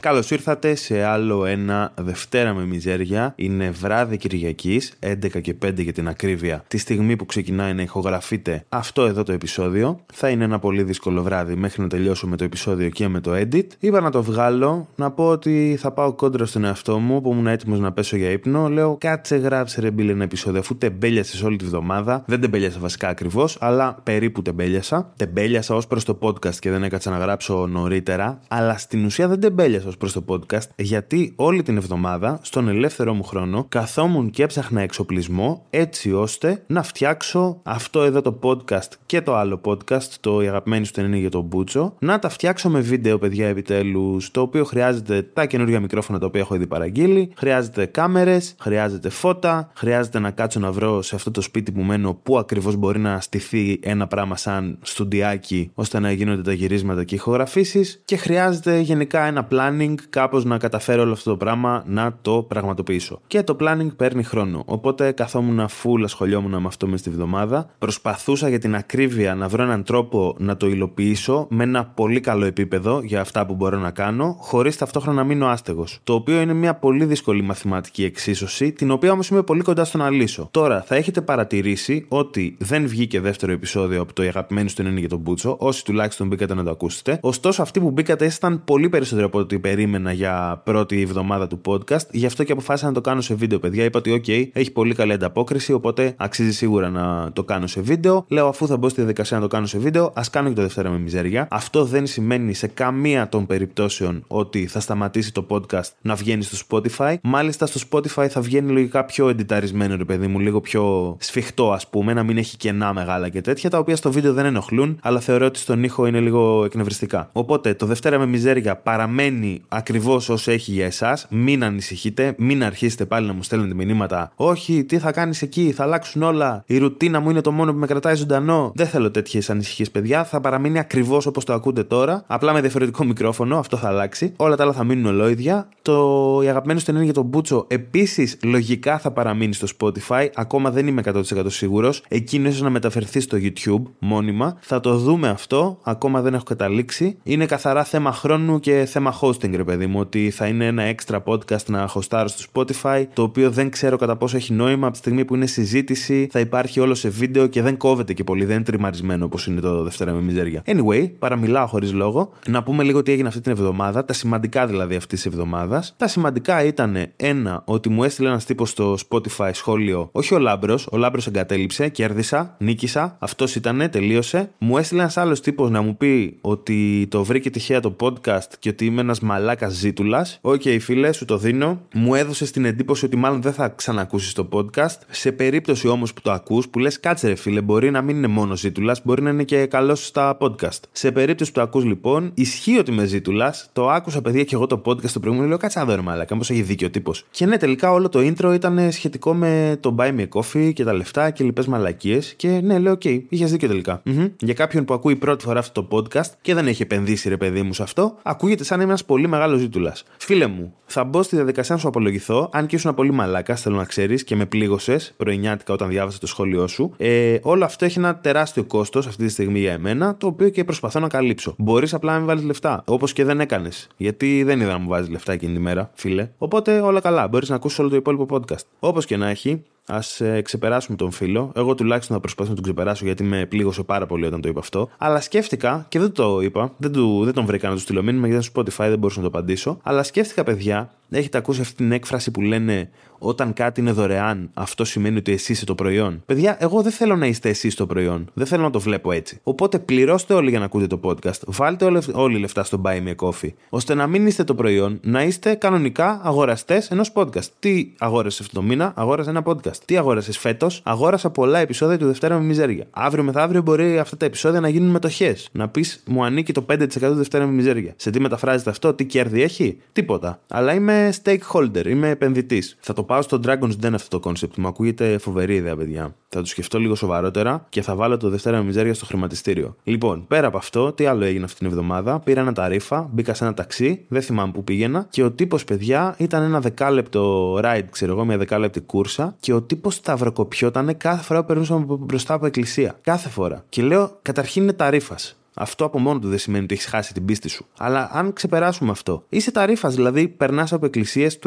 Καλώς ήρθατε σε άλλο ένα Δευτέρα με Μιζέρια. Είναι βράδυ Κυριακής, 11 και 5 για την ακρίβεια. Τη στιγμή που ξεκινάει να ηχογραφείτε αυτό εδώ το επεισόδιο. Θα είναι ένα πολύ δύσκολο βράδυ μέχρι να τελειώσω με το επεισόδιο και με το edit. Είπα να το βγάλω, να πω ότι θα πάω κόντρα στον εαυτό μου που ήμουν έτοιμος να πέσω για ύπνο. Λέω κάτσε γράψε ρε μπίλε ένα επεισόδιο αφού τεμπέλιασες όλη τη βδομάδα. Δεν τεμπέλιασα βασικά ακριβώς, αλλά περίπου τεμπέλιασα. Τεμπέλιασα ως προς το podcast και δεν έκατσα να γράψω νωρίτερα. Αλλά στην ουσία δεν τεμπέλιασα ω προς το podcast γιατί όλη την εβδομάδα στον ελεύθερό μου χρόνο καθόμουν και έψαχνα εξοπλισμό έτσι ώστε να φτιάξω αυτό εδώ το podcast και το άλλο podcast, το η αγαπημένη σου είναι για τον Μπούτσο, να τα φτιάξω με βίντεο, παιδιά, επιτέλους. Το οποίο χρειάζεται τα καινούργια μικρόφωνα τα οποία έχω ήδη παραγγείλει, χρειάζεται κάμερες, χρειάζεται φώτα, χρειάζεται να κάτσω να βρω σε αυτό το σπίτι που μένω πού ακριβώς μπορεί να στηθεί ένα πράγμα σαν στουντιάκι ώστε να γίνονται τα γυρίσματα και ηχογραφήσεις και χρειάζεται γενικά ένα planning, κάπως να καταφέρω όλο αυτό το πράγμα να το πραγματοποιήσω. Και το planning παίρνει χρόνο. Οπότε καθόμουν full ασχολιόμουν με αυτό μες στη βδομάδα. Προσπαθούσα για την ακρίβεια να βρω έναν τρόπο να το υλοποιήσω με ένα πολύ καλό επίπεδο για αυτά που μπορώ να κάνω, χωρίς ταυτόχρονα να μείνω άστεγος. Το οποίο είναι μια πολύ δύσκολη μαθηματική εξίσωση, την οποία όμως είμαι πολύ κοντά στο να λύσω. Τώρα, θα έχετε παρατηρήσει ότι δεν βγήκε δεύτερο επεισόδιο από το «Η αγαπημένη του είναι για τον Μπούτσο, όσοι τουλάχιστον μπήκατε να το ακούσετε. Ωστόσο, αυτοί που μπήκατε ήσταν πολύ περισσότερο από ό,τι περίμενα για πρώτη εβδομάδα του podcast, γι' αυτό και αποφάσισα να το κάνω σε βίντεο, παιδιά. Είπα ότι, OK, έχει πολύ καλή ανταπόκριση, οπότε αξίζει σίγουρα να το κάνω σε βίντεο. Λέω, αφού θα μπω στη διαδικασία να το κάνω σε βίντεο, ας κάνω και το Δευτέρα με μιζέρια. Αυτό δεν σημαίνει σε καμία των περιπτώσεων ότι θα σταματήσει το podcast να βγαίνει στο Spotify. Μάλιστα στο Spotify θα βγαίνει λογικά πιο εντιταρισμένο, ρε παιδί μου, λίγο πιο σφιχτό, ας πούμε, να μην έχει κενά μεγάλα και τέτοια, τα οποία στο βίντεο δεν ενοχλούν, αλλά θεωρώ ότι στον ήχο είναι λίγο εκνευριστικά. Οπότε το Δευτέρα με μιζέρια παραμένει ακριβώς όσο έχει για εσάς. Μην ανησυχείτε, μην αρχίσετε πάλι να μου στέλνετε μηνύματα. Όχι, τι θα κάνεις εκεί, θα αλλάξουν όλα. Η ρουτίνα μου είναι το μόνο που με κρατάει ζωντανό. Δεν θέλω τέτοιες ανησυχίες, παιδιά. Θα παραμείνει ακριβώς όπως το ακούτε τώρα. Απλά με διαφορετικό μικρόφωνο, αυτό θα αλλάξει. Όλα τα άλλα θα μείνουν ολόιδια. Το η αγαπημένο του είναι για τον Μπούτσο επίσης λογικά θα παραμείνει στο Spotify. Ακόμα δεν είμαι 100% σίγουρος. Εκείνο ίσως να μεταφερθεί στο YouTube μόνιμα. Θα το δούμε αυτό. Ακόμα δεν έχω καταλήξει. Είναι καθαρά θέμα χρόνου και θέμα hosting, ρε παιδί μου. Ότι θα είναι ένα extra podcast να χωστάρω στο Spotify. Το οποίο δεν ξέρω κατά πόσο έχει νόημα. Από τη στιγμή που είναι συζήτηση, θα υπάρχει όλο σε βίντεο και δεν κόβεται και πολύ. Δεν είναι τριμαρισμένο όπως είναι το Δευτέρα με μιζέρια. Anyway, παραμιλάω χωρίς λόγο. Να πούμε λίγο τι έγινε αυτή την εβδομάδα. Τα σημαντικά δηλαδή αυτής της εβδομάδας. Τα σημαντικά ήταν ένα, ότι μου έστειλε ένας τύπος στο Spotify σχόλιο, όχι ο Λάμπρος, ο Λάμπρος εγκατέλειψε, κέρδισα, νίκησα, αυτός ήταν, τελείωσε. Μου έστειλε ένας άλλος τύπος να μου πει ότι το βρήκε τυχαία το podcast και ότι είμαι ένας μαλάκας ζήτουλας. OK, okay, φίλε, σου το δίνω. Μου έδωσες την εντύπωση ότι μάλλον δεν θα ξανακούσεις το podcast. Σε περίπτωση όμως που το ακούς, που λες κάτσε ρε φίλε, μπορεί να μην είναι μόνο ζήτουλας, μπορεί να είναι και καλός στα podcast. Σε περίπτωση που το ακούς λοιπόν, ισχύει ότι είμαι ζήτουλας, το άκουσα παιδιά και εγώ το podcast το προηγούμενο, λέω κάτσε να μαλάκα, πω έχει δίκιο ο τύπος. Και ναι, τελικά όλο το intro ήταν σχετικό με το buy me a coffee και τα λεφτά και λοιπές μαλακίες. Και ναι, λέω, OK, είχες δίκιο τελικά. Mm-hmm. Για κάποιον που ακούει πρώτη φορά αυτό το podcast και δεν έχει επενδύσει ρε παιδί μου σε αυτό, ακούγεται σαν ένας πολύ μεγάλο ζήτουλα. Φίλε μου, θα μπω στη διαδικασία να σου απολογηθώ, αν και ήσουν πολύ μαλάκα, θέλω να ξέρεις και με πλήγωσες πρωινιάτικα όταν διάβασα το σχόλιο σου. Ε, όλο αυτό έχει ένα τεράστιο κόστος αυτή τη στιγμή για εμένα, το οποίο και προσπαθώ να καλύψω. Μπορείς απλά να μην βάλεις λεφτά, όπως και δεν έκανες. Γιατί δεν είδα να μου βάζεις λεφτά εκείνη τη μέρα, φίλε. Οπότε όλα καλά, μπορείς να ακούσεις όλο το υπόλοιπο podcast. Όπως και να έχει, Α ε, ξεπεράσουμε τον φίλο. Εγώ τουλάχιστον θα προσπαθήσω να τον ξεπεράσω γιατί με πλήγωσε πάρα πολύ όταν το είπα αυτό. Αλλά σκέφτηκα και δεν το είπα, δεν, του, δεν τον βρήκα να του στείλω μήνυμα γιατί στο Spotify δεν μπορούσα να το απαντήσω. Αλλά σκέφτηκα, παιδιά, έχετε ακούσει αυτή την έκφραση που λένε όταν κάτι είναι δωρεάν, αυτό σημαίνει ότι εσύ είσαι το προϊόν. Παιδιά, εγώ δεν θέλω να είστε εσείς το προϊόν. Δεν θέλω να το βλέπω έτσι. Οπότε πληρώστε όλοι για να ακούτε το podcast. Βάλτε όλοι, όλοι λεφτά στο Buy Me a Coffee. ώστε να μην είστε το προϊόν, να είστε κανονικά αγοραστές ενός podcast. Τι αγόρασες αυτό το μήνα, αγόρασε ένα podcast. Τι αγόρασες φέτος, αγόρασα πολλά επεισόδια του Δευτέρα με Μιζέρια. Αύριο μεθαύριο μπορεί αυτά τα επεισόδια να γίνουν μετοχές. Να πεις μου ανήκει το 5% του Δευτέρα με Μιζέρια. Σε τι μεταφράζεται αυτό, τι κέρδη έχει, τίποτα. Αλλά είμαι stakeholder, είμαι επενδυτής. Θα το πάω στο Dragon's Den αυτό το concept. Μου ακούγεται φοβερή ιδέα, παιδιά. Θα το σκεφτώ λίγο σοβαρότερα και θα βάλω το Δευτέρα με Μιζέρια στο χρηματιστήριο. Λοιπόν, πέρα από αυτό, τι άλλο έγινε αυτή την εβδομάδα; Πήρα ένα ταρήφα, μπήκα σε ένα ταξί, δεν θυμάμαι που πήγαινα και ο τύπος, παιδιά, ήταν ένα δεκάλεπτο ride, ξέρω εγώ, μια δεκάλεπτη κούρσα και ο τύπος σταυροκοπιόταν κάθε φορά που περνούσαμε μπροστά από εκκλησία. Κάθε φορά. Και λέω, καταρχήν είναι ταρήφα. Αυτό από μόνο του δεν σημαίνει ότι έχεις χάσει την πίστη σου. Αλλά αν ξεπεράσουμε αυτό, είσαι ταρήφα, δηλαδή περνάς από εκκλησίες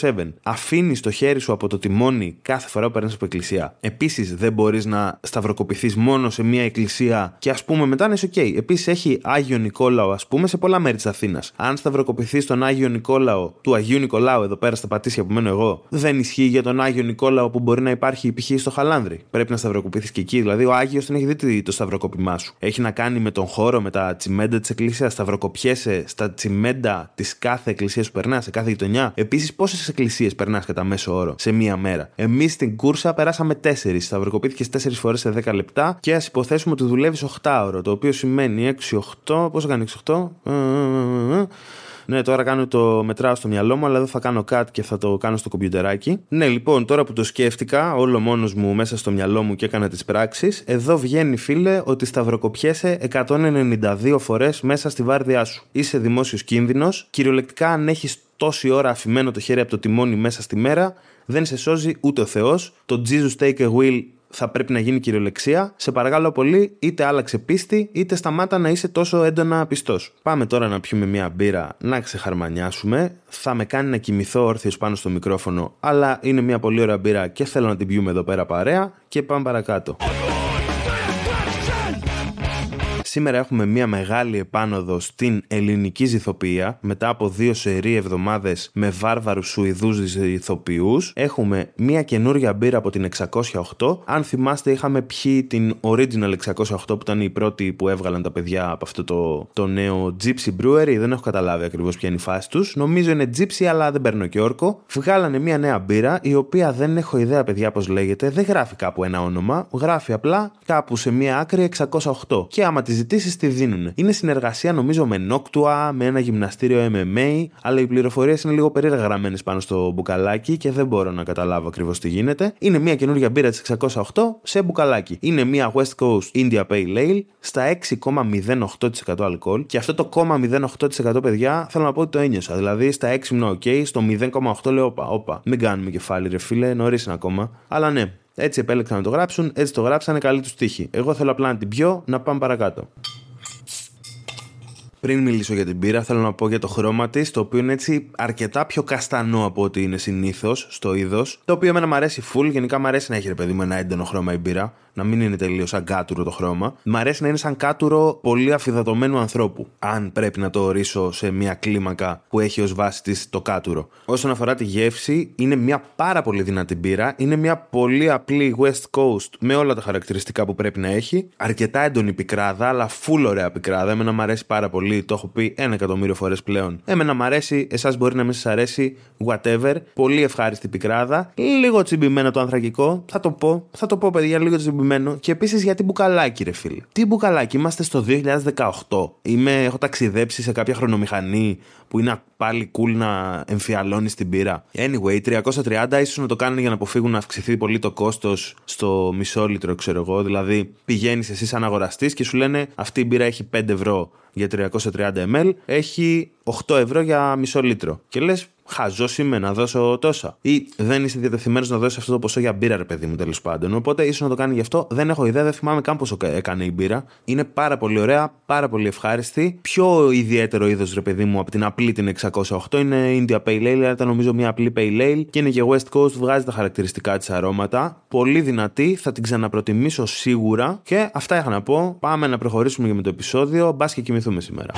24-7. Αφήνεις το χέρι σου από το τιμόνι κάθε φορά που περνάς από εκκλησία. Επίσης, δεν μπορείς να σταυροκοπηθείς μόνο σε μία εκκλησία και ας πούμε μετά να είσαι OK. Επίσης, έχει Άγιο Νικόλαο, ας πούμε, σε πολλά μέρη της Αθήνας. Αν σταυροκοπηθείς στον Άγιο Νικόλαο του Αγίου Νικολάου, εδώ πέρα στα πατήσια που μένω εγώ, δεν ισχύει για τον Άγιο Νικόλαο που μπορεί να υπάρχει π.χ. στο Χαλάνδρη. Πρέπει να σταυροκοπηθείς και εκεί. Δηλαδή, ο Άγιος δεν έχει δει το σταυροκοπημά σου. Έχει να κάνει με τον χώρο, με τα τσιμέντα τη εκκλησία. Σταυροκοπιέσαι στα τσιμέντα τη κάθε εκκλησία που περνά, σε κάθε γειτονιά. Επίση, πόσε εκκλησίε περνά κατά μέσο όρο σε μία μέρα. Εμεί στην κούρσα περάσαμε 4. Σταυροκοπήθηκε 4 φορέ σε 10 λεπτά και α υποθέσουμε ότι δουλεύει 8 ώρο. Το οποίο σημαίνει 6-8. Πόσο κάνει 6-8? Ναι, τώρα κάνω το μετράω στο μυαλό μου, αλλά δεν θα κάνω cut και θα το κάνω στο κομπιουτεράκι. Ναι, λοιπόν, τώρα που το σκέφτηκα, όλο μόνος μου μέσα στο μυαλό μου και έκανα τις πράξεις, εδώ βγαίνει, φίλε, ότι σταυροκοπιέσαι 192 φορές μέσα στη βάρδιά σου. Είσαι δημόσιος κίνδυνος. Κυριολεκτικά, αν έχεις τόση ώρα αφημένο το χέρι από το τιμόνι μέσα στη μέρα, δεν σε σώζει ούτε ο Θεός. Το Jesus Take a Wheel θα πρέπει να γίνει κυριολεξία. Σε παρακαλώ πολύ, είτε άλλαξε πίστη, είτε σταμάτα να είσαι τόσο έντονα πιστός. Πάμε τώρα να πιούμε μια μπύρα, να ξεχαρμανιάσουμε. Θα με κάνει να κοιμηθώ όρθιος πάνω στο μικρόφωνο, αλλά είναι μια πολύ ωραία μπύρα και θέλω να την πιούμε εδώ πέρα παρέα και πάμε παρακάτω. Σήμερα έχουμε μια μεγάλη επάνωδο στην ελληνική ζηθοποιία μετά από δύο σερή εβδομάδες με βάρβαρους Σουηδούς ηθοποιού. Έχουμε μια καινούρια μπύρα από την 608. Αν θυμάστε, είχαμε πιει την Original 608 που ήταν η πρώτη που έβγαλαν τα παιδιά από αυτό το, το νέο Gypsy Brewery. Δεν έχω καταλάβει ακριβώς ποια είναι η φάση τους. Νομίζω είναι Gypsy, αλλά δεν παίρνω και όρκο. Βγάλανε μια νέα μπύρα η οποία δεν έχω ιδέα, παιδιά, πώς λέγεται. Δεν γράφει κάπου ένα όνομα. Γράφει απλά κάπου σε μια άκρη 608. Και άμα τη ζητήσει, τη δίνουν. Είναι συνεργασία νομίζω με Noctua, με ένα γυμναστήριο MMA, αλλά οι πληροφορίες είναι λίγο περίεργα γραμμένες πάνω στο μπουκαλάκι και δεν μπορώ να καταλάβω ακριβώς τι γίνεται. Είναι μια καινούργια μπύρα της 608 σε μπουκαλάκι. Είναι μια West Coast India Pale Ale στα 6,08% αλκοόλ και αυτό το 0,08% παιδιά θέλω να πω ότι το ένιωσα. Δηλαδή στα 6 είναι ok, στο 0,8 λέω όπα, όπα. Μην κάνουμε κεφάλι ρε φίλε, νωρίς ακόμα. Αλλά ναι, έτσι επέλεξαν να το γράψουν, έτσι το γράψανε, καλή τους τύχη. Εγώ θέλω απλά να την πιω, να πάμε παρακάτω. Πριν μιλήσω για την πύρα, θέλω να πω για το χρώμα της, το οποίο είναι έτσι αρκετά πιο καστανό από ό,τι είναι συνήθως στο είδος. Το οποίο εμένα μου αρέσει full, γενικά μου αρέσει να έχει ρε παιδί μου ένα έντονο χρώμα η μπύρα να μην είναι τελείως σαν κάτουρο το χρώμα. Μ' αρέσει να είναι σαν κάτουρο πολύ αφιδατωμένου ανθρώπου. Αν πρέπει να το ορίσω σε μια κλίμακα που έχει ως βάση της το κάτουρο. Όσον αφορά τη γεύση, είναι μια πάρα πολύ δυνατή μπύρα. Είναι μια πολύ απλή West Coast με όλα τα χαρακτηριστικά που πρέπει να έχει. Αρκετά έντονη πικράδα, αλλά full ωραία πικράδα. Εμένα μου αρέσει πάρα πολύ. Το έχω πει ένα εκατομμύριο φορές πλέον. Εμένα μου αρέσει, εσάς μπορεί να μην σας αρέσει, whatever. Πολύ ευχάριστη πικράδα. Λίγο τσιμπημένο το ανθρακικό. Θα το πω, θα το πω, παιδιά, λίγο τσιμπημένο και επίσης γιατί μπουκαλάκι, ρε φίλε. Τι μπουκαλάκι, είμαστε στο 2018. Είμαι, έχω ταξιδέψει σε κάποια χρονομηχανή που είναι πάλι cool να εμφιαλώνεις την πύρα. Anyway, 330 ίσως να το κάνουν για να αποφύγουν να αυξηθεί πολύ το κόστος στο μισό λίτρο, ξέρω εγώ. Δηλαδή, πηγαίνεις εσύ σαν αγοραστής και σου λένε αυτή η μπύρα έχει 5 ευρώ για 330 ml, έχει 8 ευρώ για μισό λίτρο. Και λες, χαζό είμαι να δώσω τόσα. Ή δεν είσαι διατεθειμένος να δώσεις αυτό το ποσό για μπύρα, ρε παιδί μου, τέλος πάντων. Οπότε ίσως να το κάνει γι' αυτό. Δεν έχω ιδέα, δεν θυμάμαι καν πόσο έκανε η μπύρα. Είναι πάρα πολύ ωραία, πάρα πολύ ευχάριστη. Πιο ιδιαίτερο είδος, ρε παιδί μου, από την απλή την 608 είναι India Pale Ale, αλλά ήταν νομίζω μια απλή Pale Ale και είναι και West Coast, βγάζει τα χαρακτηριστικά της αρώματα. Πολύ δυνατή, θα την ξαναπροτιμήσω σίγουρα. Και αυτά είχα να πω. Πάμε να προχωρήσουμε και με το επεισόδιο. Μπας και κοιμηθούμε σήμερα.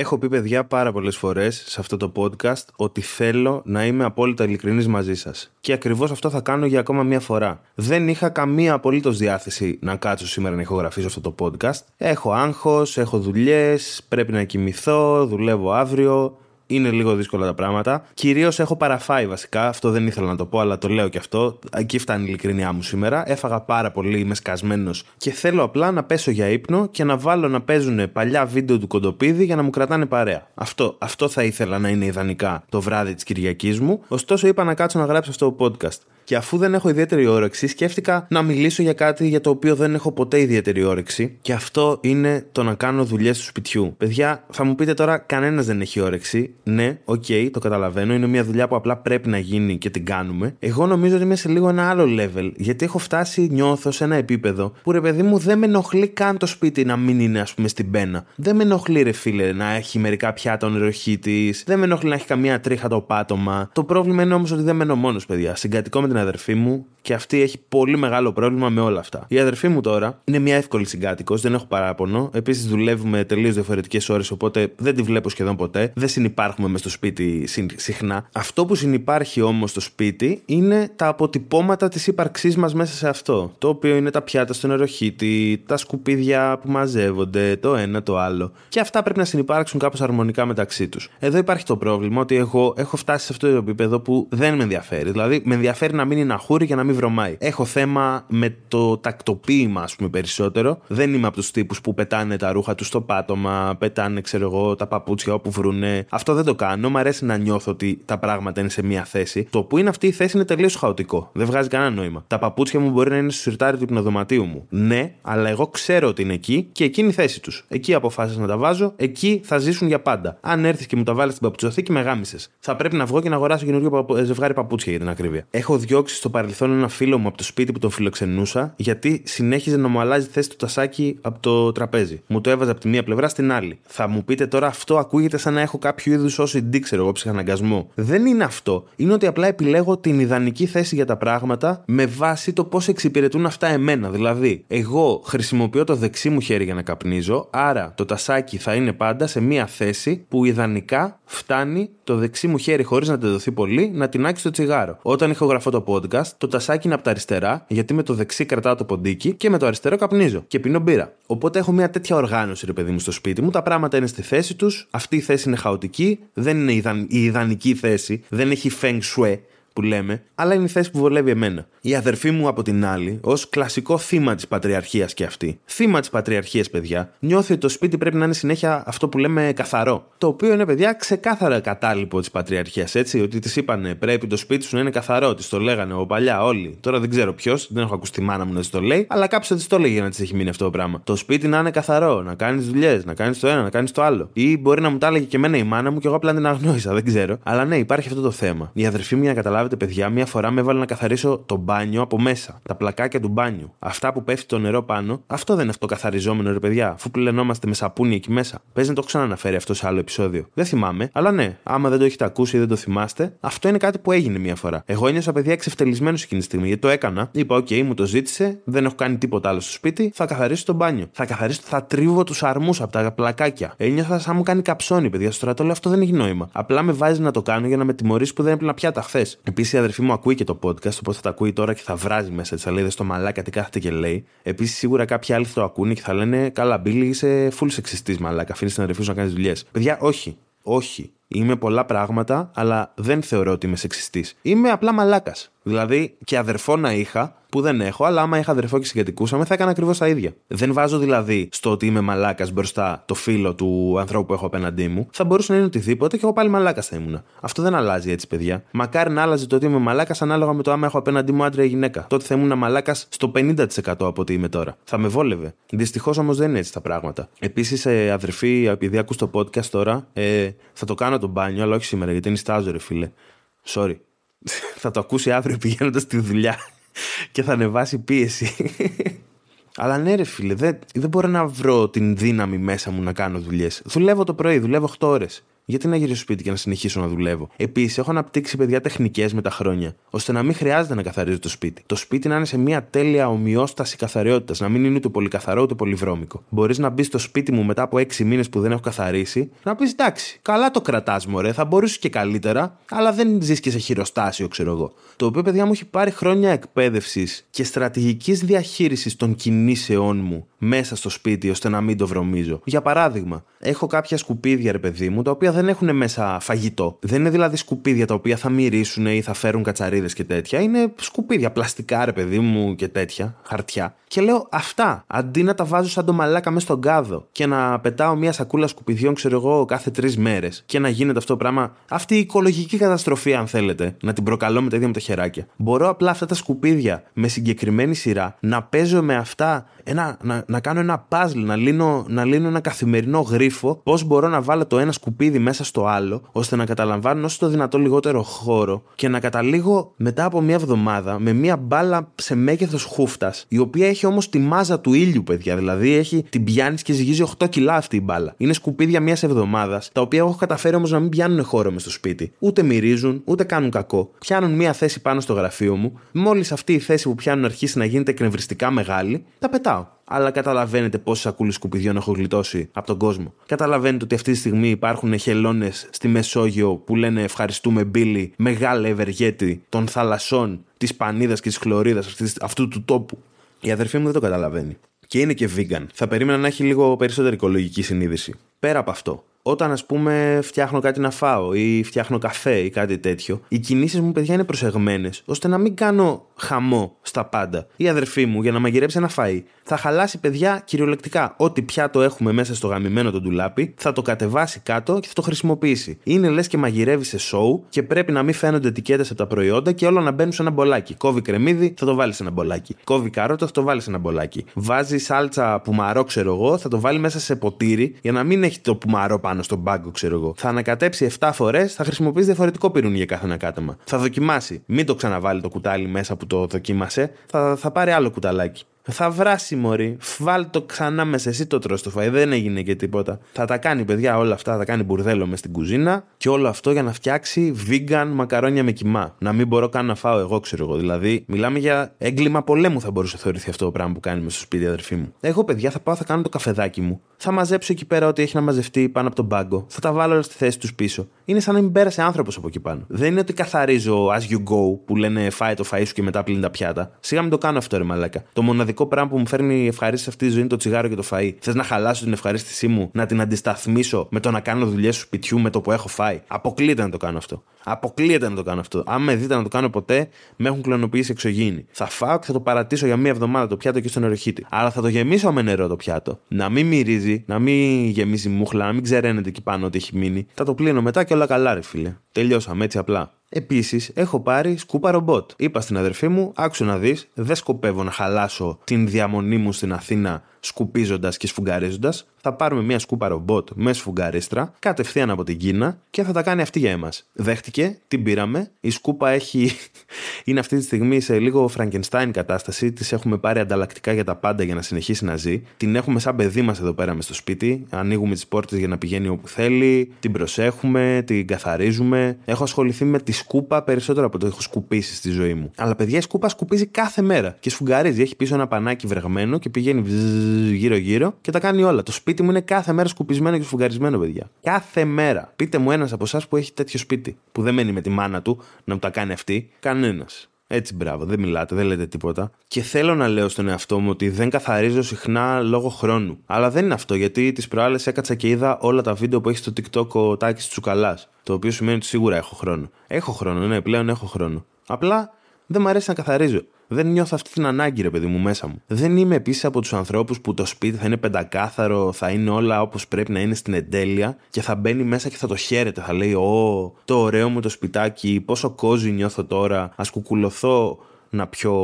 Έχω πει παιδιά πάρα πολλές φορές σε αυτό το podcast ότι θέλω να είμαι απόλυτα ειλικρινής μαζί σας. Και ακριβώς αυτό θα κάνω για ακόμα μία φορά. Δεν είχα καμία απολύτως διάθεση να κάτσω σήμερα να ηχογραφήσω αυτό το podcast. Έχω άγχος, έχω δουλειές, πρέπει να κοιμηθώ, δουλεύω αύριο είναι λίγο δύσκολα τα πράγματα. Κυρίως έχω παραφάει βασικά. Αυτό δεν ήθελα να το πω, αλλά το λέω και αυτό. Εκεί φτάνει η ειλικρινιά μου σήμερα. Έφαγα πάρα πολύ, είμαι σκασμένος και θέλω απλά να πέσω για ύπνο και να βάλω να παίζουν παλιά βίντεο του κοντοπίδη για να μου κρατάνε παρέα. Αυτό, αυτό θα ήθελα να είναι ιδανικά το βράδυ της Κυριακής μου. Ωστόσο, είπα να κάτσω να γράψω αυτό το podcast. Και αφού δεν έχω ιδιαίτερη όρεξη, σκέφτηκα να μιλήσω για κάτι για το οποίο δεν έχω ποτέ ιδιαίτερη όρεξη. Και αυτό είναι το να κάνω δουλειές του σπιτιού. Παιδιά, θα μου πείτε τώρα, κανένας δεν έχει όρεξη. Ναι, OK, okay, το καταλαβαίνω. Είναι μια δουλειά που απλά πρέπει να γίνει και την κάνουμε. Εγώ νομίζω ότι είμαι σε λίγο ένα άλλο level. Γιατί έχω φτάσει, νιώθω σε ένα επίπεδο που ρε παιδί μου δεν με ενοχλεί καν το σπίτι να μην είναι, ας πούμε, στην πένα. Δεν με ενοχλεί, ρε φίλε, να έχει μερικά πιάτα ο νεροχύτης. Δεν με ενοχλεί να έχει καμία τρίχα το πάτωμα. Το πρόβλημα είναι όμως ότι δεν μένω μόνος, παιδιά. Συγκατοικώ με την αδερφή μου και αυτή έχει πολύ μεγάλο πρόβλημα με όλα αυτά. Η αδερφή μου τώρα είναι μια εύκολη συγκάτοικος, δεν έχω παράπονο. Επίσης δουλεύουμε τελείως διαφορετικές ώρες, οπότε δεν τη βλέπω σχεδόν ποτέ. Δεν συνεπάρχουμε μες στο σπίτι συχνά. Αυτό που συνεπάρχει όμως στο σπίτι είναι τα αποτυπώματα της ύπαρξής μας μέσα σε αυτό. Το οποίο είναι τα πιάτα στο νεροχύτη, τα σκουπίδια που μαζεύονται, το ένα το άλλο. Και αυτά πρέπει να συνεπάρξουν κάπως αρμονικά μεταξύ τους. Εδώ υπάρχει το πρόβλημα ότι εγώ έχω φτάσει σε αυτό το επίπεδο που δεν με ενδιαφέρει. Δηλαδή, με ενδιαφέρει να μην είναι αχούρι και να μην βρωμάει. Έχω θέμα με το τακτοποίημα, ας πούμε, περισσότερο. Δεν είμαι από τους τύπους που πετάνε τα ρούχα τους στο πάτωμα, πετάνε, ξέρω εγώ, τα παπούτσια όπου βρούνε. Αυτό δεν το κάνω. Μ' αρέσει να νιώθω ότι τα πράγματα είναι σε μία θέση. Το που είναι αυτή η θέση είναι τελείως χαοτικό. Δεν βγάζει κανένα νόημα. Τα παπούτσια μου μπορεί να είναι στο σιρτάρι του υπνοδωματίου μου. Ναι, αλλά εγώ ξέρω ότι είναι εκεί και εκεί είναι η θέση τους. Εκεί αποφάσισα να τα βάζω, εκεί θα ζήσουν για πάντα. Αν έρθεις και μου τα βάλεις στην παπουτσοθήκη, με γάμισες. Θα πρέπει να βγω και να αγοράσω καινούργιο ζευγάρι παπούτσια για την ακρίβεια. Έχω διώξει στο παρελθόν ένα φίλο μου από το σπίτι που τον φιλοξενούσα, γιατί συνέχιζε να μου αλλάζει θέση το τασάκι από το τραπέζι. Μου το έβαζε από τη μία πλευρά στην άλλη. Θα μου πείτε τώρα αυτό ακούγεται σαν να έχω κάποιο είδους OCD, ξέρω εγώ, ψυχαναγκασμό. Δεν είναι αυτό. Είναι ότι απλά επιλέγω την ιδανική θέση για τα πράγματα με βάση το πώς εξυπηρετούν αυτά εμένα. Δηλαδή, εγώ χρησιμοποιώ το δεξί μου χέρι για να καπνίζω, άρα το τασάκι θα είναι πάντα σε μία θέση που ιδανικά φτάνει το δεξί μου χέρι χωρίς να τεδοθεί πολύ να τεινάξει το τσιγάρο. Όταν ηχογραφώ το podcast, το τασάκι είναι από τα αριστερά, γιατί με το δεξί κρατάω το ποντίκι και με το αριστερό καπνίζω και πίνω μπύρα. Οπότε έχω μια τέτοια οργάνωση, ρε παιδί μου, στο σπίτι μου. Τα πράγματα είναι στη θέση τους. Αυτή η θέση είναι χαοτική. Δεν είναι η ιδανική θέση. Δεν έχει feng shui που λέμε, αλλά είναι η θέση που βολεύει εμένα. Η αδερφή μου από την άλλη, ως κλασικό θύμα της πατριαρχίας και αυτή. Θύμα της πατριαρχίας, παιδιά, νιώθει ότι το σπίτι πρέπει να είναι συνέχεια αυτό που λέμε καθαρό. Το οποίο είναι, παιδιά, ξεκάθαρα κατάλοιπο της πατριαρχίας, έτσι. Ότι της είπανε πρέπει το σπίτι σου να είναι καθαρό. Της το λέγανε ο παλιά όλοι. Τώρα δεν ξέρω ποιος, δεν έχω ακούσει τη μάνα μου να της το λέει, αλλά κάποιος της το έλεγε για να της έχει μείνει αυτό το πράγμα. Το σπίτι να είναι καθαρό, να κάνεις δουλειές, να κάνεις το ένα, να κάνεις το άλλο. Ή μπορεί να μου τα έλεγε και εμένα η μάνα μου και εγώ απλά την αγνόησα, δεν ξέρω. Αλλά ναι, υπάρχει αυτό το θέμα. Η αδερφή μου, για να καταλάβετε, παιδιά, μια φορά με έβαλε να καθαρίσω το μπάνιο από μέσα. Τα πλακάκια του μπάνιου. Αυτά που πέφτει το νερό πάνω, αυτό δεν είναι αυτό καθαριζόμενο, ρε παιδιά, αφού πλενόμαστε με σαπούνι εκεί μέσα. Παίζει να το έχω ξαναναφέρει αυτό σε άλλο επεισόδιο. Δεν θυμάμαι, αλλά ναι, άμα δεν το έχετε ακούσει ή δεν το θυμάστε, αυτό είναι κάτι που έγινε μια φορά. Εγώ ένιωσα παιδιά εξευτελισμένος εκείνη τη στιγμή γιατί το έκανα. Είπα, οκ, μου το ζήτησε, δεν έχω κάνει τίποτα άλλο στο σπίτι, θα καθαρίσω το μπάνιο. Θα καθαρίσω, θα τρίβω τους αρμούς από τα πλακάκια. Ένιωσα σαν μου κάνει καψόνι, παιδιά. Στο στρατό αυτό δεν έχει νόημα. Απλά με βάζει να το κάνω για να με τιμωρήσει που δεν έπλυνα πιάτα χθες. Επίσης η αδερφή μου ακούει και το podcast, οπότε θα τα ακούει τώρα και θα βράζει μέσα της, α, δες το μαλάκα τι κάθεται και λέει. Επίσης, σίγουρα κάποιοι άλλοι θα το ακούνε και θα λένε Καλά, Μπίλι, είσαι full σεξιστή μαλάκα. Αφήνεις την αδερφή σου να κάνει δουλειές. Παιδιά, όχι. Όχι. Είμαι πολλά πράγματα, αλλά δεν θεωρώ ότι είμαι σεξιστής. Είμαι απλά μαλάκας. Δηλαδή, και αδερφό να είχα, που δεν έχω, αλλά άμα είχα αδερφό και συγκατοικούσαμε, θα έκανα ακριβώς τα ίδια. Δεν βάζω δηλαδή στο ότι είμαι μαλάκας μπροστά το φίλο του ανθρώπου που έχω απέναντί μου. Θα μπορούσε να είναι οτιδήποτε και εγώ πάλι μαλάκας θα ήμουν. Αυτό δεν αλλάζει έτσι, παιδιά. Μακάρι να άλλαζε το ότι είμαι μαλάκας ανάλογα με το άμα έχω απέναντί μου άντρα ή γυναίκα. Τότε θα ήμουν μαλάκας στο 50% από ό,τι είμαι τώρα. Θα με βόλευε. Δυστυχώς όμως δεν είναι έτσι τα πράγματα. Επίσης, ε, αδερφή, επειδή ακού το podcast τώρα, ε, θα το κάνω το μπάνιο, αλλά όχι σήμερα γιατί είναι στάζο, ρε φίλε. Sorry. θα το ακούσει αύριο πηγαίνοντας στη δουλειά και θα ανεβάσει πίεση. Αλλά ναι, ρε φίλε, δεν, δεν μπορώ να βρω την δύναμη μέσα μου να κάνω δουλειές. Δουλεύω το πρωί, δουλεύω 8 ώρες. Γιατί να γυρίσω σπίτι και να συνεχίσω να δουλεύω; Επίσης, έχω αναπτύξει παιδιά τεχνικές με τα χρόνια, ώστε να μην χρειάζεται να καθαρίζω το σπίτι. Το σπίτι να είναι σε μια τέλεια ομοιόσταση καθαριότητας, να μην είναι ούτε πολύ καθαρό ούτε πολύ βρώμικο. Μπορείς να μπεις στο σπίτι μου μετά από 6 μήνες που δεν έχω καθαρίσει, να πεις εντάξει, καλά το κρατάς, μωρέ, θα μπορούσε και καλύτερα, αλλά δεν ζεις και σε χειροστάσιο, ξέρω εγώ. Το οποίο, παιδιά μου, έχει πάρει χρόνια εκπαίδευσης και στρατηγικής διαχείρισης των κινήσεών μου μέσα στο σπίτι, ώστε να μην το βρωμίζω. Για παράδειγμα, έχω κάποια σκουπίδια, ρε παιδί μου, τα οποία δεν έχουν μέσα φαγητό. Δεν είναι δηλαδή σκουπίδια τα οποία θα μυρίσουν ή θα φέρουν κατσαρίδες και τέτοια. Είναι σκουπίδια, πλαστικά ρε παιδί μου και τέτοια, χαρτιά. Και λέω αυτά. Αντί να τα βάζω σαν το μαλάκα μέσα στον κάδο και να πετάω μια σακούλα σκουπιδιών, ξέρω εγώ, κάθε τρεις μέρες και να γίνεται αυτό το πράγμα. Αυτή η οικολογική καταστροφή, αν θέλετε, να την προκαλώ με τα ίδια με τα χεράκια. Μπορώ απλά αυτά τα σκουπίδια με συγκεκριμένη σειρά να παίζω με αυτά, ένα, να, να κάνω ένα puzzle, να λύνω, να λύνω ένα καθημερινό γρίφο. Πώς μπορώ να βάλω το ένα σκουπίδι μέσα στο άλλο, ώστε να καταλαμβάνω όσο το δυνατό λιγότερο χώρο και να καταλήγω μετά από μια εβδομάδα με μια μπάλα σε μέγεθος χούφτας, η οποία έχει όμως τη μάζα του ήλιου, παιδιά. Δηλαδή έχει την πιάνεις και ζυγίζει 8 κιλά αυτή η μπάλα. Είναι σκουπίδια μια εβδομάδας, τα οποία έχω καταφέρει όμως να μην πιάνουν χώρο μες στο σπίτι. Ούτε μυρίζουν, ούτε κάνουν κακό. Πιάνουν μια θέση πάνω στο γραφείο μου. Μόλις αυτή η θέση που πιάνουν αρχίσει να γίνεται εκνευριστικά μεγάλη, τα πετάω αλλά καταλαβαίνετε πόσε σακούλε σκουπιδιών έχω γλιτώσει από τον κόσμο. Καταλαβαίνετε ότι αυτή τη στιγμή υπάρχουν χελώνε στη Μεσόγειο που λένε Ευχαριστούμε Μπίλι, μεγάλη ευεργέτη των θαλασσών, της Πανίδας και της Χλωρίδας αυτού του τόπου. Η αδερφή μου δεν το καταλαβαίνει. Και είναι και vegan. Θα περίμενα να έχει λίγο περισσότερη οικολογική συνείδηση. Πέρα από αυτό, όταν ας πούμε φτιάχνω κάτι να φάω ή φτιάχνω καφέ ή κάτι τέτοιο, οι κινήσεις μου, παιδιά, είναι προσεγμένες ώστε να μην κάνω χαμό στα πάντα. Η αδερφή μου για να μαγειρέψει ένα φαΐ θα χαλάσει, παιδιά, κυριολεκτικά ό,τι πιάτο έχουμε μέσα στο γαμημένο το ντουλάπι, θα το κατεβάσει κάτω και θα το χρησιμοποιήσει. Είναι λες και μαγειρεύει σε σοου και πρέπει να μην φαίνονται ετικέτες από τα προϊόντα και όλα να μπαίνουν σε ένα μπολάκι. Κόβει κρεμμύδι, θα το βάλεις σε ένα μπολάκι. Κόβει καρότα, θα το βάλεις σε ένα μπολάκι. Βάζει σάλτσα πουμαρό, ξέρω εγώ, θα το βάλει μέσα σε ποτήρι για να μην έχει το πουμαρό πάνω στον μπάγκο, ξέρω εγώ. Θα ανακατέψει 7 φορές, θα χρησιμοποιήσει διαφορετικό πυρούνι για κάθε ανακάτεμα. Θα δοκιμάσει. Μην το ξαναβάλει το κουτάλι μέσα που το δοκίμασε, θα, θα πάρει άλλο κουταλάκι. Θα βράσει μωρή. Βάλ το ξανά μέσα. Εσύ το τρως το φαΐ. Δεν έγινε και τίποτα. Θα τα κάνει, παιδιά, όλα αυτά. Θα τα κάνει μπουρδέλο μες στην κουζίνα. Και όλο αυτό για να φτιάξει vegan μακαρόνια με κοιμά. Να μην μπορώ καν να φάω εγώ, ξέρω εγώ. Δηλαδή, μιλάμε για έγκλημα πολέμου θα μπορούσε να θεωρηθεί αυτό το πράγμα που κάνει μες στο σπίτι, αδερφή μου. Εγώ, παιδιά, θα πάω, θα κάνω το καφεδάκι μου. Θα μαζέψω εκεί πέρα ό,τι έχει να μαζευτεί πάνω από τον πάγκο. Θα τα βάλω όλα στη θέση τους πίσω. Είναι σαν να μην πέρασε άνθρωπος από εκεί πάνω. Δεν είναι ότι καθαρίζω as you go που λένε φάει το φαΐ σου και μετά πλύνει τα πιάτα. Σιγά μην το κάνω αυτό, ρε μαλάκα. Το μοναδικό πράγμα που μου φέρνει ευχαρίστηση αυτή τη ζωή είναι το τσιγάρο και το φαΐ. Θες να χαλάσω την ευχαρίστησή μου, να την αντισταθμίσω με το να κάνω δουλειές του σπιτιού με το που έχω φάει; Αποκλείεται να το κάνω αυτό. Αποκλείεται να το κάνω αυτό. Αν με δείτε να το κάνω ποτέ, με έχουν κλωνοποιήσει εξωγήινη. Θα φάω και θα το παρατήσω για μία εβδομάδα το πιάτο και στο νεροχύτη. Αλλά θα το γεμίσω με νερό το πιάτο. Να μην μυρίζει, να μην γεμίζει μούχλα, να μην ξεραίνεται εκεί πάνω ότι έχει μείνει. Θα το πλύνω μετά και όλα καλά, ρε φίλε. Τελειώσαμε έτσι απλά. Επίσης, έχω πάρει σκούπα ρομπότ. Είπα στην αδερφή μου, άξιο να δεις, δεν σκοπεύω να χαλάσω την διαμονή μου στην Αθήνα σκουπίζοντας και σφουγγαρίζοντας. Θα πάρουμε μια σκούπα ρομπότ με σφουγγαρίστρα κατευθείαν από την Κίνα και θα τα κάνει αυτή για εμάς. Δέχτηκε, την πήραμε. Η σκούπα έχει. είναι αυτή τη στιγμή σε λίγο Frankenstein κατάσταση. Της έχουμε πάρει ανταλλακτικά για τα πάντα για να συνεχίσει να ζει. Την έχουμε σαν παιδί μας εδώ πέρα μες στο σπίτι. Ανοίγουμε τις πόρτες για να πηγαίνει όπου θέλει. Την προσέχουμε, την καθαρίζουμε. Έχω ασχοληθεί με τη σκούπα περισσότερο από το έχω σκουπίσει στη ζωή μου. Αλλά παιδιά η σκούπα σκουπίζει κάθε μέρα και σφουγγαρίζει. Έχει πίσω ένα πανάκι βρεγμένο και πηγαίνει γύρω-γύρω και τα κάνει όλα. Το σπίτι μου είναι κάθε μέρα σκουπισμένο και σφουγγαρισμένο, παιδιά. Κάθε μέρα. Πείτε μου ένας από εσάς που έχει τέτοιο σπίτι, που δεν μένει με τη μάνα του να μου τα κάνει αυτή. Κανένας. Έτσι, μπράβο, δεν μιλάτε, δεν λέτε τίποτα. Και θέλω να λέω στον εαυτό μου ότι δεν καθαρίζω συχνά λόγω χρόνου. Αλλά δεν είναι αυτό, γιατί τις προάλλες έκατσα και είδα όλα τα βίντεο που έχει στο TikTok ο Τάκης Τσουκαλάς. Το οποίο σημαίνει ότι σίγουρα έχω χρόνο. Έχω χρόνο, ναι, πλέον έχω χρόνο. Απλά δεν μου αρέσει να καθαρίζω. Δεν νιώθω αυτή την ανάγκη, ρε παιδί μου, μέσα μου. Δεν είμαι επίσης από τους ανθρώπους που το σπίτι θα είναι πεντακάθαρο, θα είναι όλα όπως πρέπει να είναι στην εντέλεια και θα μπαίνει μέσα και θα το χαίρεται. Θα λέει: Ω, το ωραίο μου το σπιτάκι, πόσο κόζι νιώθω τώρα. Α κουκουλωθώ να πιω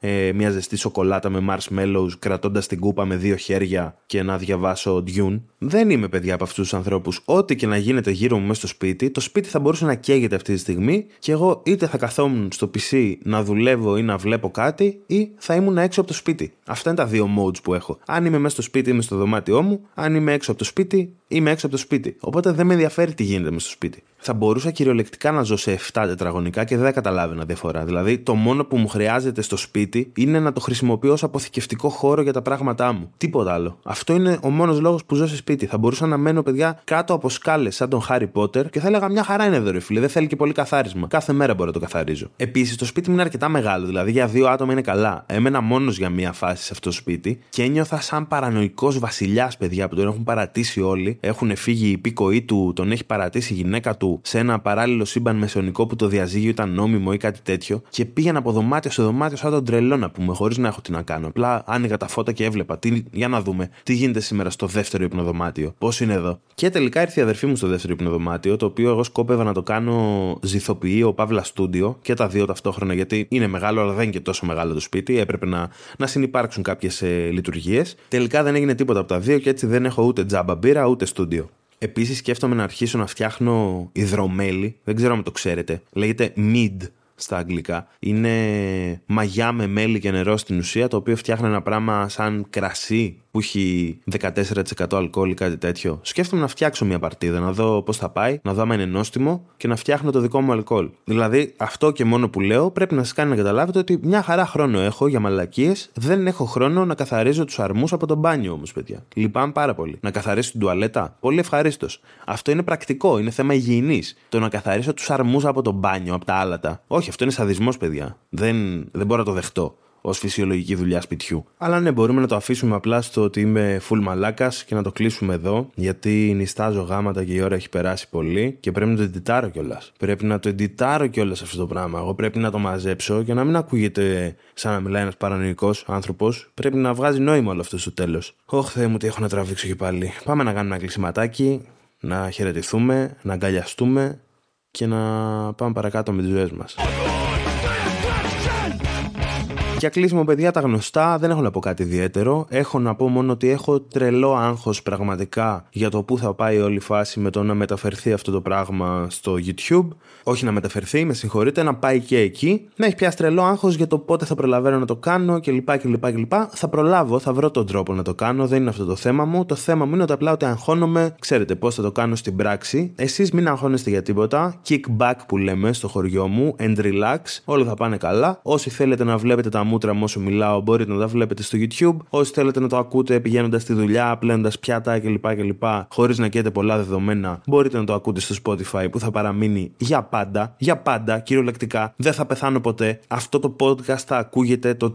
ε, μια ζεστή σοκολάτα με marshmallows κρατώντας την κούπα με δύο χέρια και να διαβάσω Dune. Δεν είμαι παιδιά από αυτούς τους ανθρώπους. Ό,τι και να γίνεται γύρω μου μέσα στο σπίτι, το σπίτι θα μπορούσε να καίγεται αυτή τη στιγμή και εγώ είτε θα καθόμουν στο PC να δουλεύω ή να βλέπω κάτι ή θα ήμουν έξω από το σπίτι. Αυτά είναι τα δύο modes που έχω. Αν είμαι μέσα στο σπίτι, είμαι στο δωμάτιό μου. Αν είμαι έξω από το σπίτι, είμαι έξω από το σπίτι. Οπότε δεν με ενδιαφέρει τι γίνεται μέσα στο σπίτι. Θα μπορούσα κυριολεκτικά να ζω σε 7 τετραγωνικά και δεν θα καταλάβαινα διαφορά. Δηλαδή, το μόνο που μου χρειάζεται στο σπίτι είναι να το χρησιμοποιώ ως αποθηκευτικό χώρο για τα πράγματά μου. Τίποτα άλλο. Αυτό είναι ο μόνος λόγος που ζω σε σπίτι. Θα μπορούσα να μένω, παιδιά, κάτω από σκάλες σαν τον Χάρι Πότερ και θα έλεγα μια χαρά είναι εδώ, ρε φίλε. Δεν θέλει και πολύ καθάρισμα. Κάθε μέρα μπορώ να το καθαρίζω. Επίσης, το σπίτι μου είναι αρκετά μεγάλο, δηλαδή για δύο άτομα είναι καλά. Έμενα μόνος για μία φάση σε αυτό το σπίτι και ένιωθα σαν παρανοϊκός βασιλιάς, παιδιά, που τον έχουν παρατήσει όλοι. Έχουν φύγει η υπήκοή του, τον έχει παρατήσει η γυναίκα του σε ένα παράλληλο σύμπαν μεσαιωνικό που το διαζύγιο ήταν νόμιμο ή κάτι τέτοιο. Και πήγαινα από δωμάτιο σε δωμάτιο σαν τον τρελό να πούμε, χωρίς να έχω τι να κάνω. Απλά άνοιγα τα φώτα και έβλεπα. Τι, για να δούμε τι γίνεται σήμερα στο δεύτερο υπνοδωμάτιο. Πώς είναι εδώ. Και τελικά ήρθε η αδερφή μου στο δεύτερο υπνοδωμάτιο, το οποίο εγώ σκόπευα να το κάνω ζηθοποιείο Παύλα Στούντιο και τα δύο ταυτόχρονα γιατί είναι μεγάλο, αλλά δεν είναι και τόσο μεγάλο το σπίτι. Έπρεπε να, να συνεπάρξουν κάποιες ε, λειτουργίες. Τελικά δεν έγινε τίποτα από τα δύο και έτσι δεν έχω ούτε τζάμπα μπύρα ούτε στούντιο. Επίσης σκέφτομαι να αρχίσω να φτιάχνω υδρομέλι. Δεν ξέρω αν το ξέρετε. Λέγεται mid στα αγγλικά. Είναι μαγιά με μέλι και νερό στην ουσία, το οποίο φτιάχνει ένα πράγμα σαν κρασί που έχει 14% αλκοόλ ή κάτι τέτοιο. Σκέφτομαι να φτιάξω μια παρτίδα, να δω πώς θα πάει, να δω αν είναι νόστιμο και να φτιάχνω το δικό μου αλκοόλ. Δηλαδή, αυτό και μόνο που λέω πρέπει να σας κάνει να καταλάβετε ότι μια χαρά χρόνο έχω για μαλακίες, δεν έχω χρόνο να καθαρίζω τους αρμούς από το μπάνιο όμως, παιδιά. Λυπάμαι πάρα πολύ. Να καθαρίσω την τουαλέτα, πολύ ευχαρίστως. Αυτό είναι πρακτικό, είναι θέμα υγιεινής. Το να καθαρίσω τους αρμούς από το μπάνιο, από τα άλατα. Όχι, αυτό είναι σαδισμός, παιδιά. Δεν, δεν μπορώ να το δεχτώ ως φυσιολογική δουλειά σπιτιού. Αλλά ναι, μπορούμε να το αφήσουμε απλά στο ότι είμαι full μαλάκας και να το κλείσουμε εδώ, γιατί νιστάζω γάματα και η ώρα έχει περάσει πολύ και πρέπει να το εντιτάρω κιόλας. Πρέπει να το εντιτάρω κιόλας αυτό το πράγμα. Εγώ πρέπει να το μαζέψω και να μην ακούγεται σαν να μιλάει ένας παρανοϊκός άνθρωπος. Πρέπει να βγάζει νόημα όλο αυτό στο τέλος. Ωχ, Θεέ μου, τι έχω να τραβήξω και πάλι. Πάμε να κάνουμε ένα κλεισιματάκι, να χαιρετηθούμε, να αγκαλιαστούμε και να πάμε παρακάτω με τις ζωές μας. Για κλείσιμο, παιδιά, τα γνωστά δεν έχω να πω κάτι ιδιαίτερο. Έχω να πω μόνο ότι έχω τρελό άγχος πραγματικά για το πού θα πάει όλη η φάση με το να μεταφερθεί αυτό το πράγμα στο YouTube. Όχι να μεταφερθεί, με συγχωρείτε, να πάει και εκεί. Να έχει πιάσει τρελό άγχος για το πότε θα προλαβαίνω να το κάνω κλπ. κλπ, κλπ. Θα προλάβω, θα βρω τον τρόπο να το κάνω. Δεν είναι αυτό το θέμα μου. Το θέμα μου είναι ότι απλά ότι αγχώνομαι. Ξέρετε πώς θα το κάνω στην πράξη. Εσείς μην αγχώνεστε για τίποτα. Kickback που λέμε στο χωριό μου. And relax. Όλα θα πάνε καλά. Όσοι θέλετε να βλέπετε τα μούτρα μου όσο μιλάω, μπορείτε να τα βλέπετε στο YouTube. Όσοι θέλετε να το ακούτε πηγαίνοντας στη δουλειά, πλένοντας πιάτα κλπ. κλπ Χωρίς να καίτε πολλά δεδομένα, μπορείτε να το ακούτε στο Spotify που θα παραμείνει για πάντα. Για πάντα, κυριολεκτικά. Δεν θα πεθάνω ποτέ. Αυτό το podcast θα ακούγεται το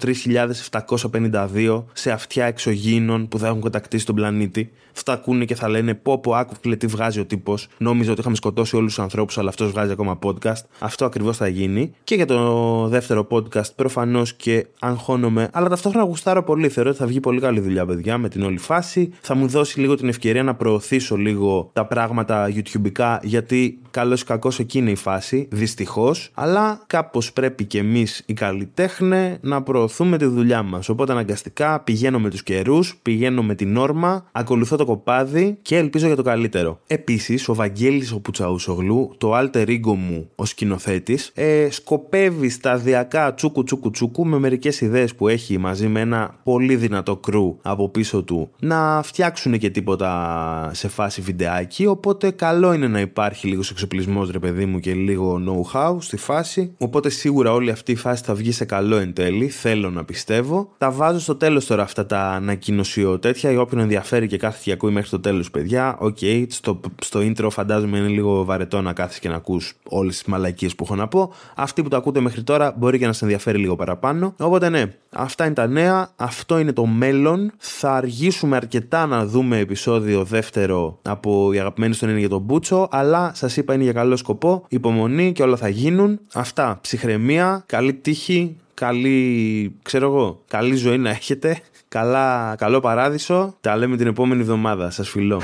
3752 σε αυτιά εξωγήινων που θα έχουν κατακτήσει τον πλανήτη. Θα ακούνε και θα λένε πω πω άκουκλε τι βγάζει ο τύπος. Νόμιζα ότι είχαμε σκοτώσει όλους τους ανθρώπους, αλλά αυτός βγάζει ακόμα podcast. Αυτό ακριβώς θα γίνει. Και για το δεύτερο podcast προφανώς και αγχώνομαι, αλλά ταυτόχρονα γουστάρω πολύ. Θεωρώ ότι θα βγει πολύ καλή δουλειά, παιδιά, με την όλη φάση. Θα μου δώσει λίγο την ευκαιρία να προωθήσω λίγο τα πράγματα YouTubeικά, γιατί καλό ή κακό εκεί είναι η φάση, δυστυχώς. Αλλά κάπως πρέπει και εμείς οι καλλιτέχνε να προωθούμε τη δουλειά μας. Οπότε αναγκαστικά πηγαίνω με τους καιρούς, πηγαίνω με την όρμα, ακολουθώ το κοπάδι και ελπίζω για το καλύτερο. Επίσης, ο Βαγγέλης ο Πουτσαούσογλου, το alter ego μου ω σκηνοθέτης, ε, σκοπεύει σταδιακά τσούκου τσούκου τσούκου με μερικές ιδέες που έχει μαζί με ένα πολύ δυνατό κρού από πίσω του να φτιάξουν και τίποτα σε φάση βιντεάκι. Οπότε καλό είναι να υπάρχει λίγος εξοπλισμός, ρε παιδί μου, και λίγο know-how στη φάση. Οπότε σίγουρα όλη αυτή η φάση θα βγει σε καλό εν τέλει. Θέλω να πιστεύω. Τα βάζω στο τέλος τώρα αυτά τα ανακοινωσιό τέτοια. Για όποιον ενδιαφέρει και κάθεται και ακούει μέχρι το τέλος, παιδιά. OK, okay, στο, στο intro φαντάζομαι είναι λίγο βαρετό να κάθεσαι και να ακούς όλες τις μαλακίες που έχω να πω. Αυτοί που το ακούτε μέχρι τώρα μπορεί και να σε ενδιαφέρει λίγο παραπάνω. Οπότε ναι, αυτά είναι τα νέα. Αυτό είναι το μέλλον. Θα αργήσουμε αρκετά να δούμε επεισόδιο δεύτερο από η αγαπημένη στον είναι για τον μπούτσο. Αλλά σας είπα είναι για καλό σκοπό. Υπομονή και όλα θα γίνουν. Αυτά. Ψυχραιμία. Καλή τύχη. Καλή, ξέρω εγώ, καλή ζωή να έχετε. Καλά, καλό παράδεισο. Τα λέμε την επόμενη εβδομάδα. Σας φιλώ.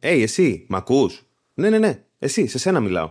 Hey, εσύ, μ' ακούς; Ναι, ναι, ναι. Εσύ, σε σένα μιλάω.